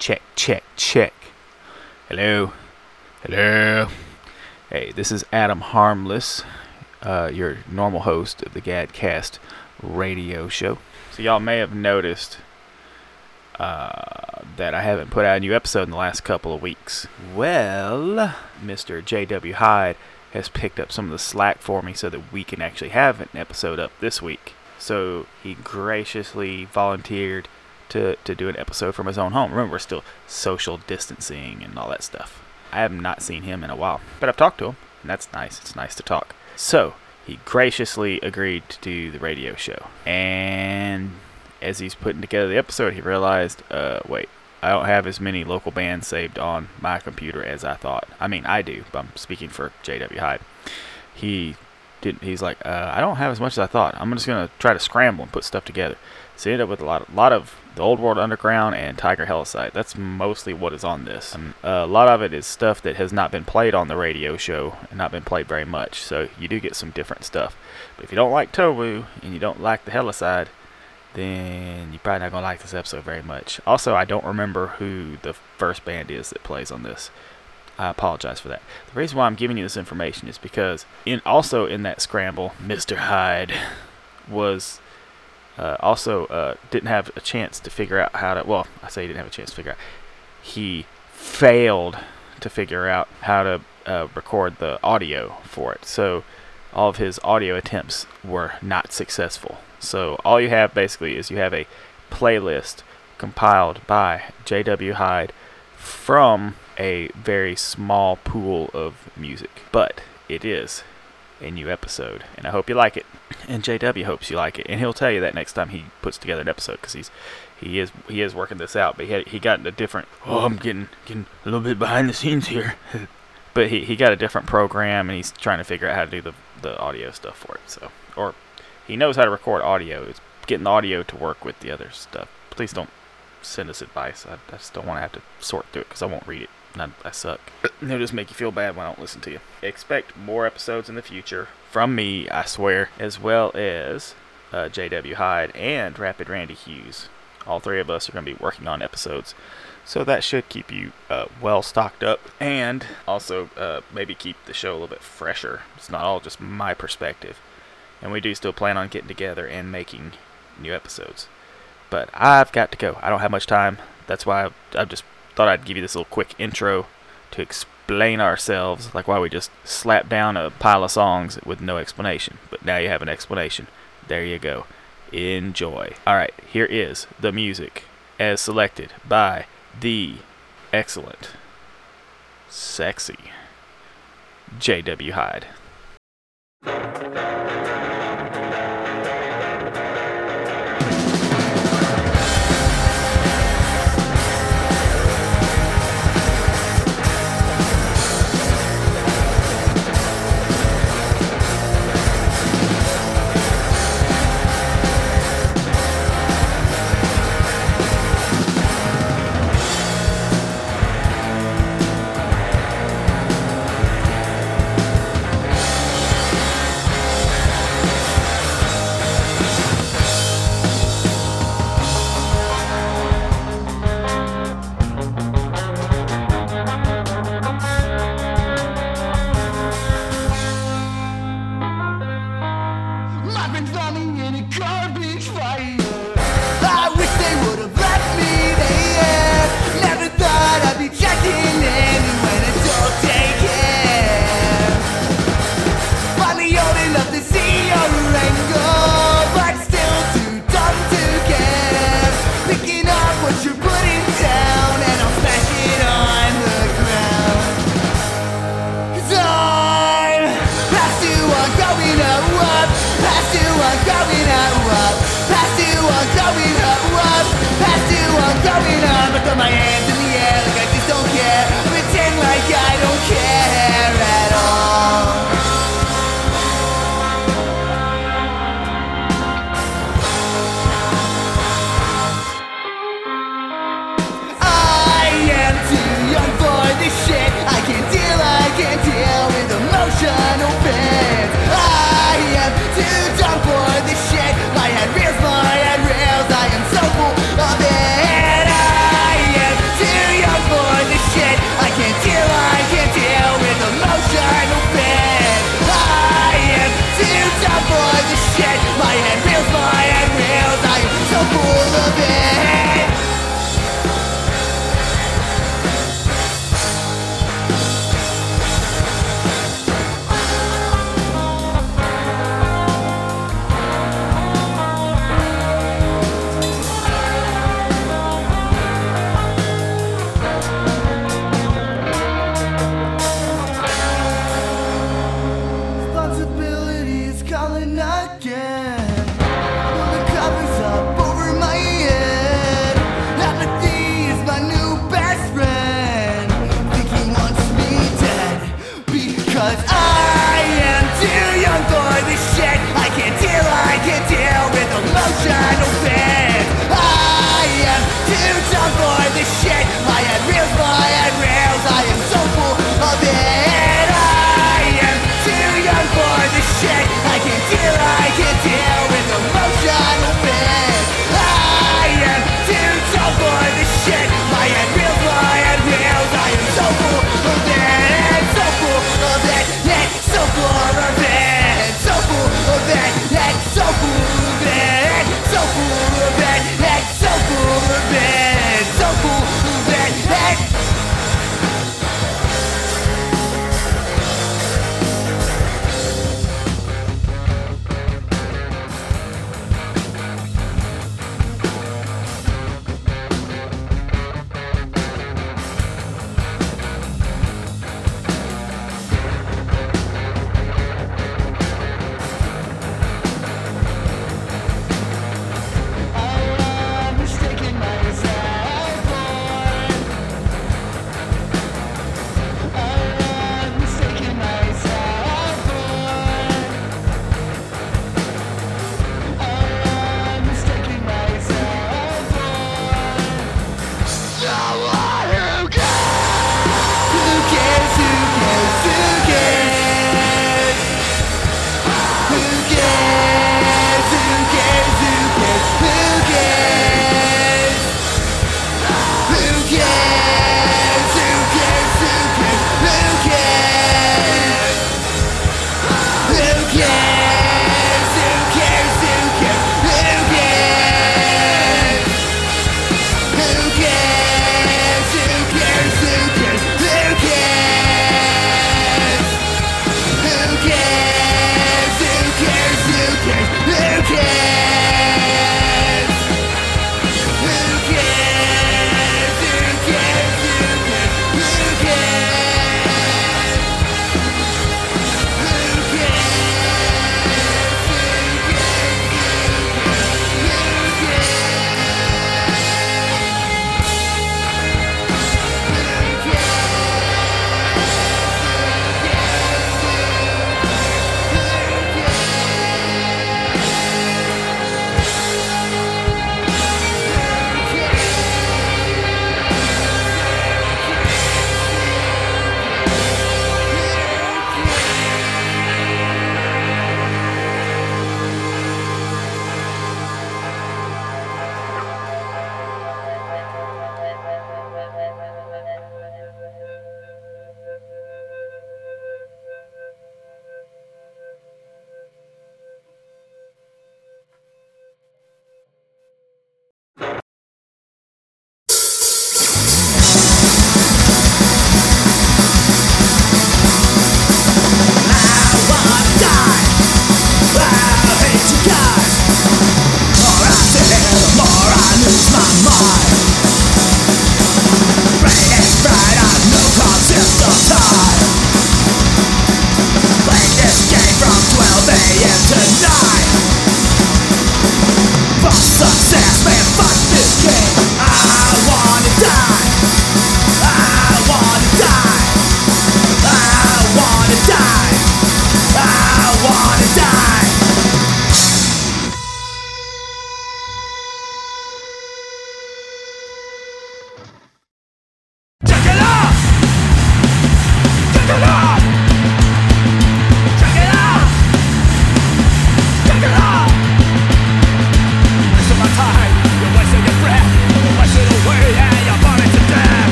Check, check, check. Hello. Hello. Hey, this is Adam Harmless, uh, your normal host of the Gadcast radio show. So, y'all may have noticed uh, that I haven't put out a new episode in the last couple of weeks. Well, Mr. J.W. Hyde has picked up some of the slack for me so that we can actually have an episode up this week. So, he graciously volunteered to, to do an episode from his own home. Remember, we're still social distancing and all that stuff. I have not seen him in a while, but I've talked to him, and that's nice. It's nice to talk. So, he graciously agreed to do the radio show. And as he's putting together the episode, he realized, uh, wait, I don't have as many local bands saved on my computer as I thought. I mean, I do, but I'm speaking for J.W. Hyde. He didn't. He's like, uh, I don't have as much as I thought. I'm just gonna try to scramble and put stuff together. So he ended up with a lot, of, lot of the Old World Underground and Tiger Helicide. That's mostly what is on this. Um, a lot of it is stuff that has not been played on the radio show and not been played very much. So you do get some different stuff. But if you don't like Towu and you don't like the Helicide, then you're probably not gonna like this episode very much. Also, I don't remember who the first band is that plays on this. I apologize for that. The reason why I'm giving you this information is because in also in that scramble, Mr. Hyde was uh, also uh, didn't have a chance to figure out how to. Well, I say he didn't have a chance to figure out. He failed to figure out how to uh, record the audio for it. So all of his audio attempts were not successful. So all you have basically is you have a playlist compiled by J.W. Hyde from a very small pool of music. But it is a new episode, and I hope you like it. And JW hopes you like it, and he'll tell you that next time he puts together an episode because he's he is he is working this out. But he had, he got a different. Oh, I'm getting getting a little bit behind the scenes here. but he, he got a different program, and he's trying to figure out how to do the the audio stuff for it. So or he knows how to record audio. It's getting the audio to work with the other stuff. Please don't send us advice. I, I just don't want to have to sort through it because I won't read it. I, I suck. It'll just make you feel bad when I don't listen to you. Expect more episodes in the future from me, I swear, as well as uh, J.W. Hyde and Rapid Randy Hughes. All three of us are going to be working on episodes. So that should keep you uh, well stocked up and also uh, maybe keep the show a little bit fresher. It's not all just my perspective. And we do still plan on getting together and making new episodes. But I've got to go. I don't have much time. That's why I've, I've just thought I'd give you this little quick intro to explain ourselves, like why we just slap down a pile of songs with no explanation. But now you have an explanation. There you go. Enjoy. Alright, here is the music as selected by the excellent, sexy J.W. Hyde.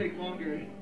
Take longer.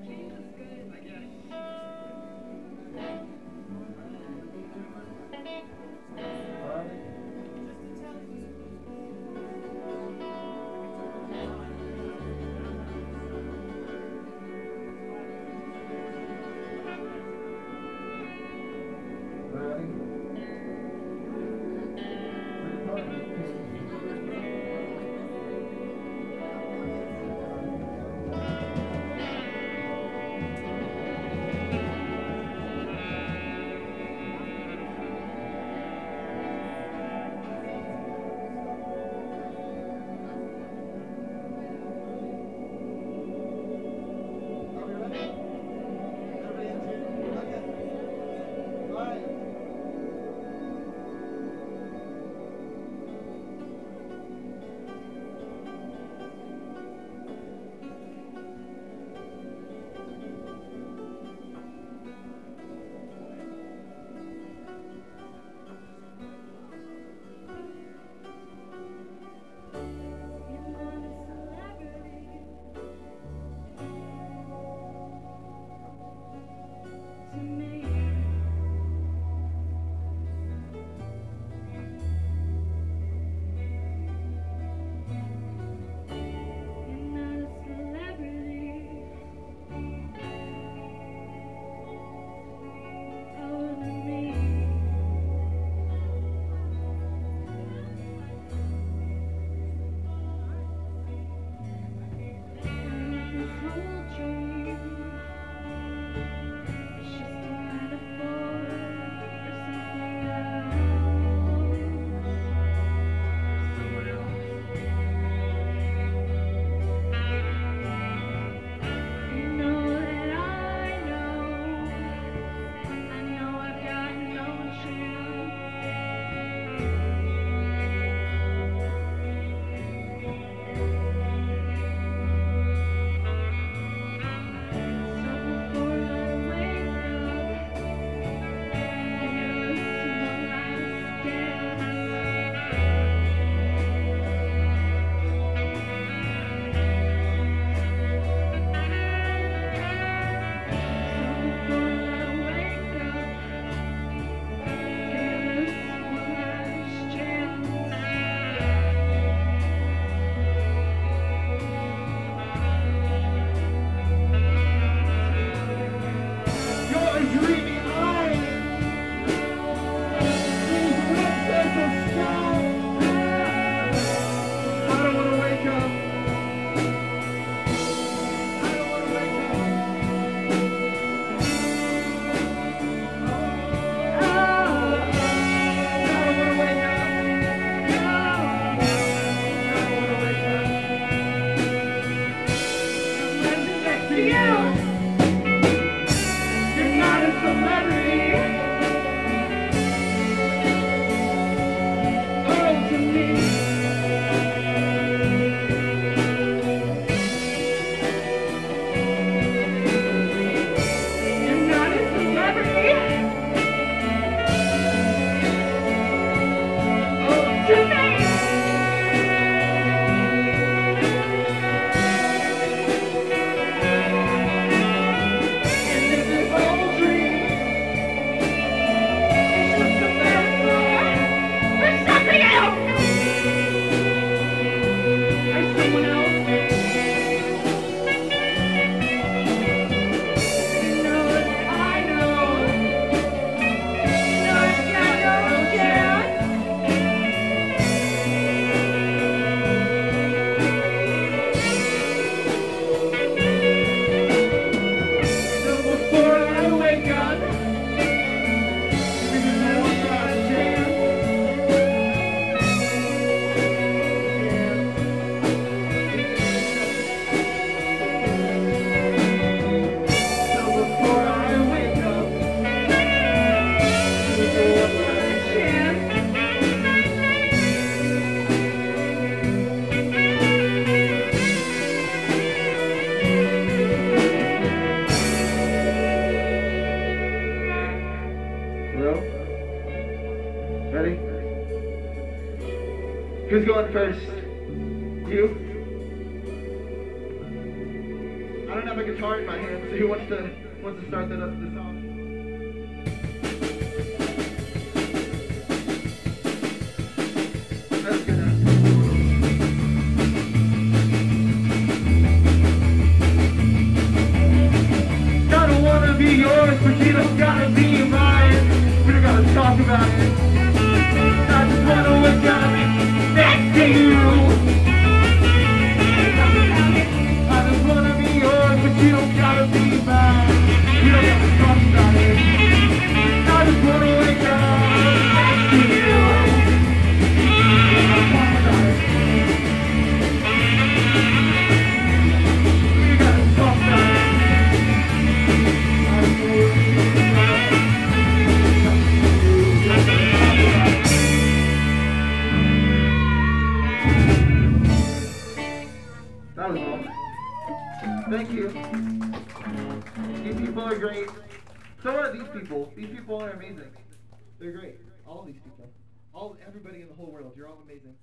great. All these people. All everybody in the whole world. You're all amazing.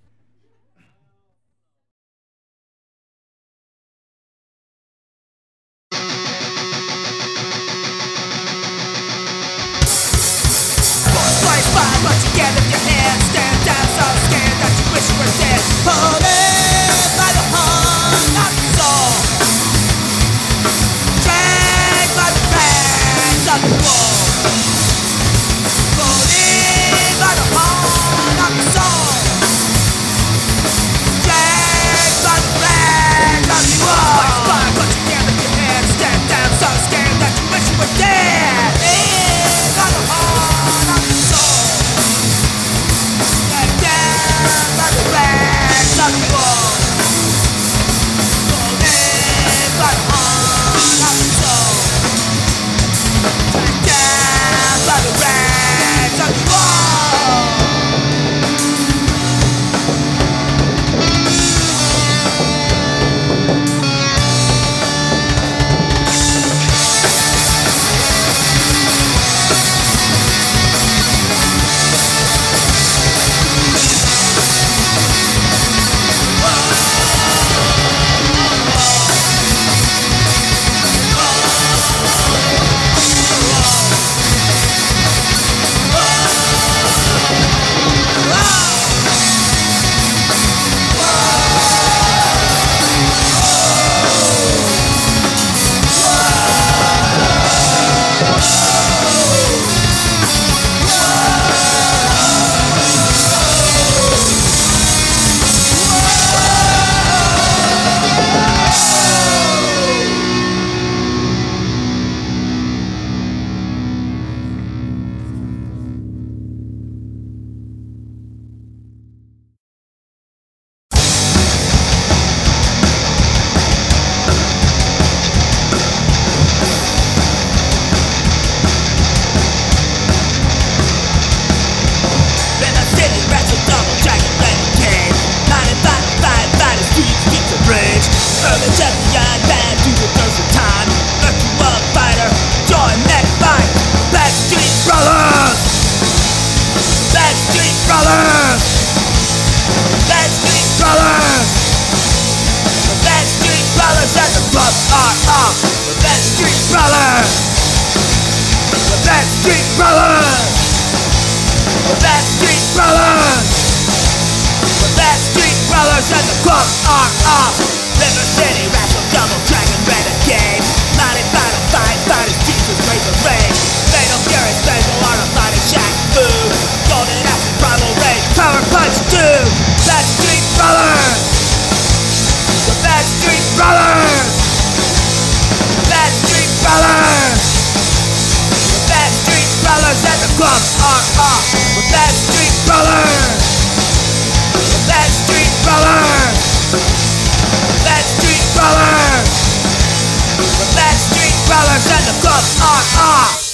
live. Backstreet Brothers. The Backstreet Brothers. The Backstreet Brothers. The Backstreet Brothers and the club are off. The Backstreet Brothers. The Backstreet Brothers. The Backstreet Brothers. The Backstreet Brothers and the club are off.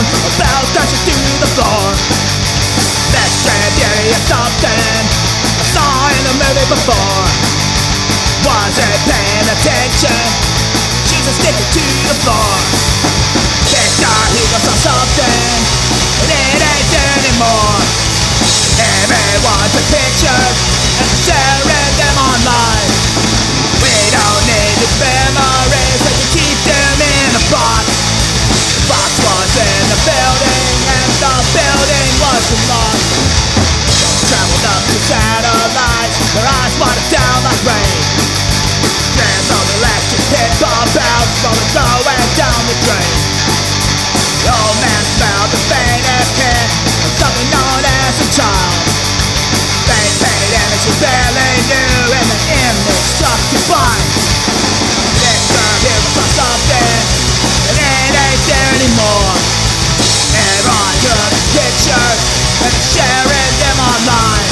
Sound of bells crashing through the floor. This beauty is something I saw in a movie before. Wasn't paying attention. A sticker to the floor. Victor Hugo saw something, and it ain't anymore. Everyone took pictures and here saw something, and it ain't there anymore. Everyone took pictures and sharing them online.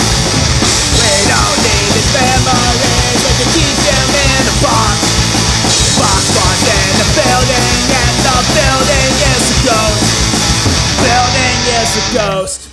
We don't need these memories, we can keep them in box. Box was in the building, and the building is a ghost. Building is a ghost.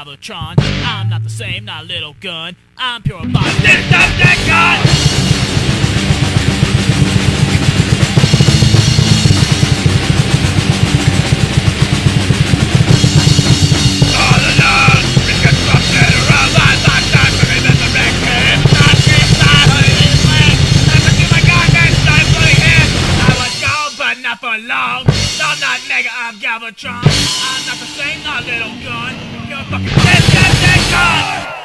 Galvatron. I'm not the same, not little gun. I'm pure body. This stuff that gun! For long, I'm not Mega, I'm Galvatron. I'm not the same, not little gun. You're a fucking dead, dead, dead gun.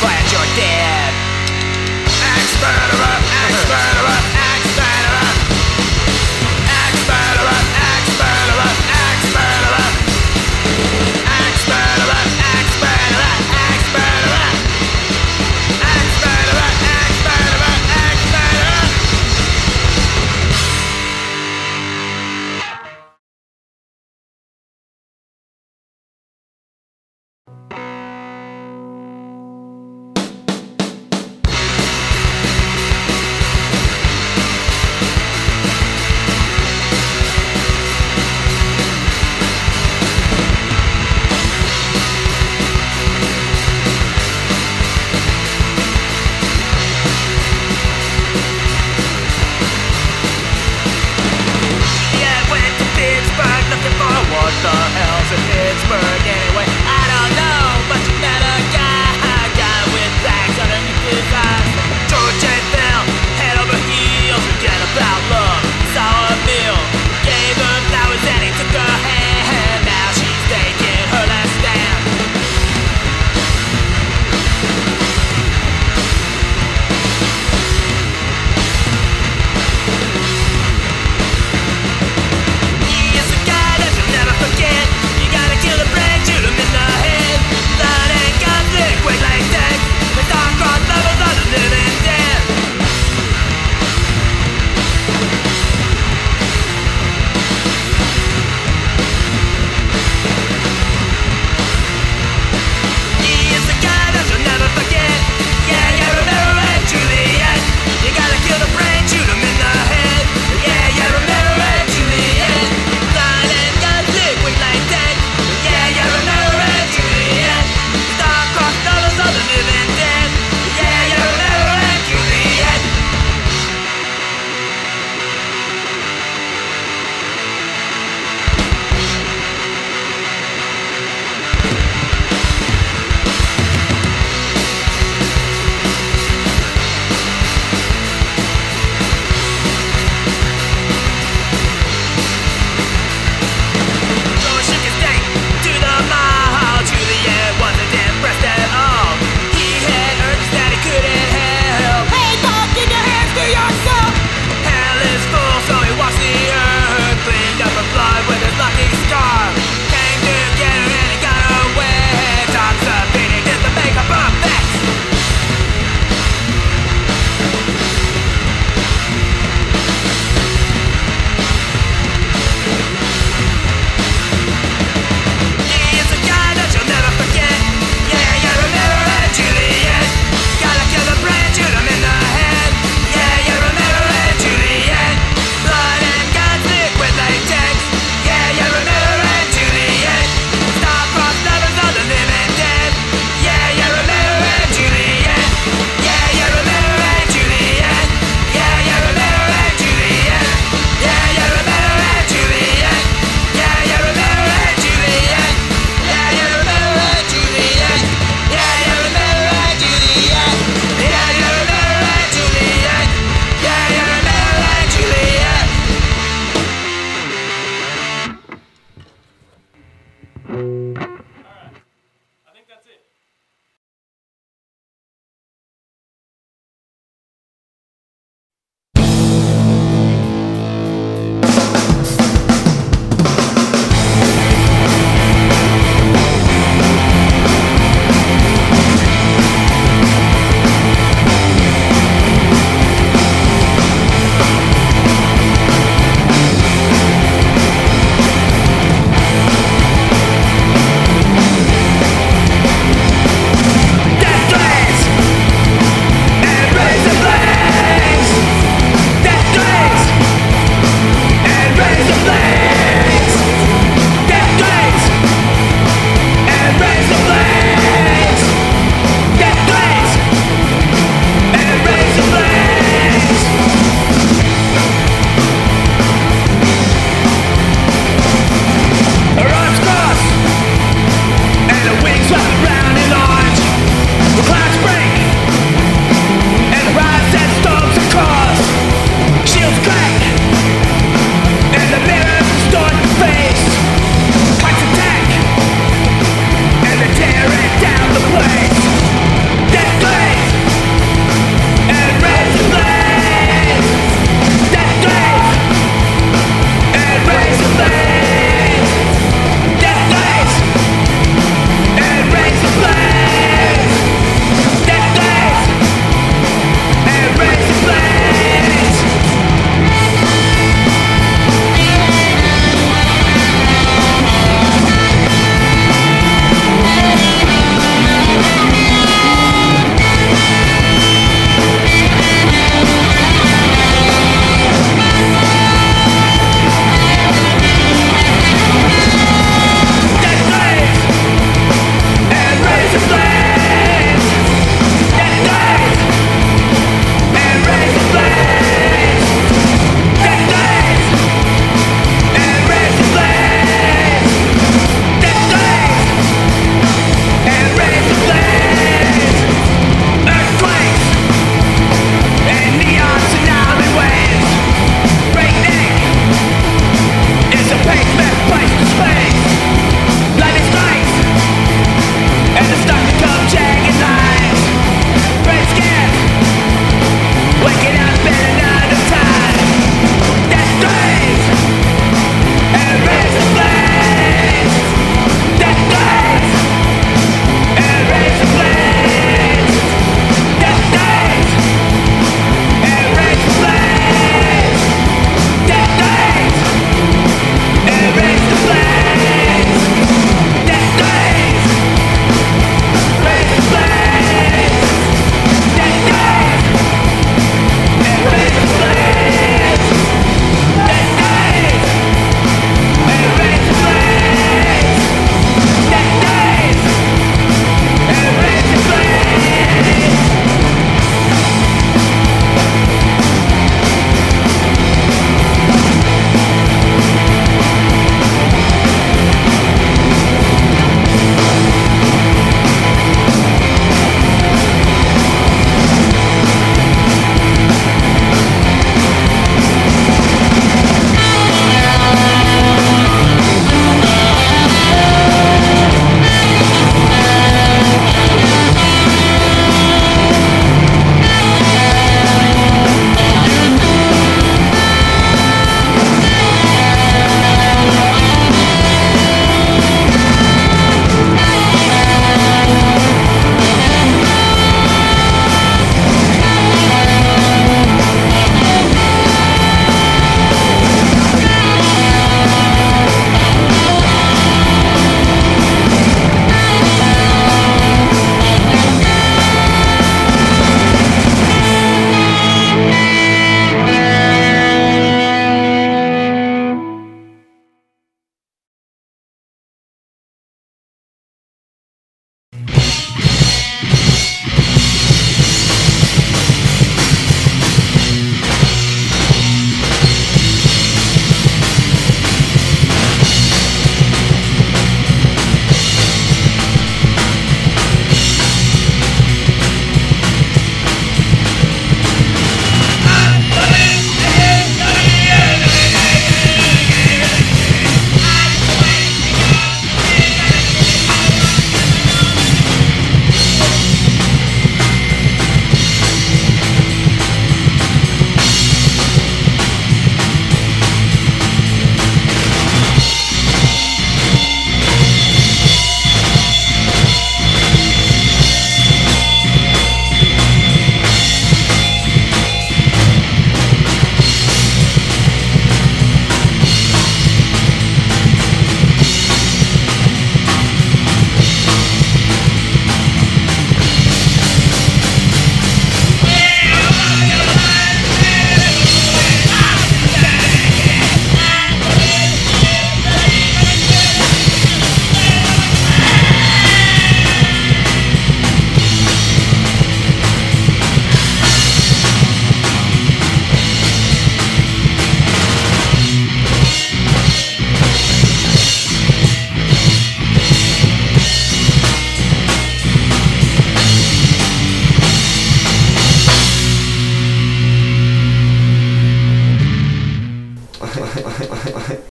glad you're dead. Ex-murderer, ex-murderer.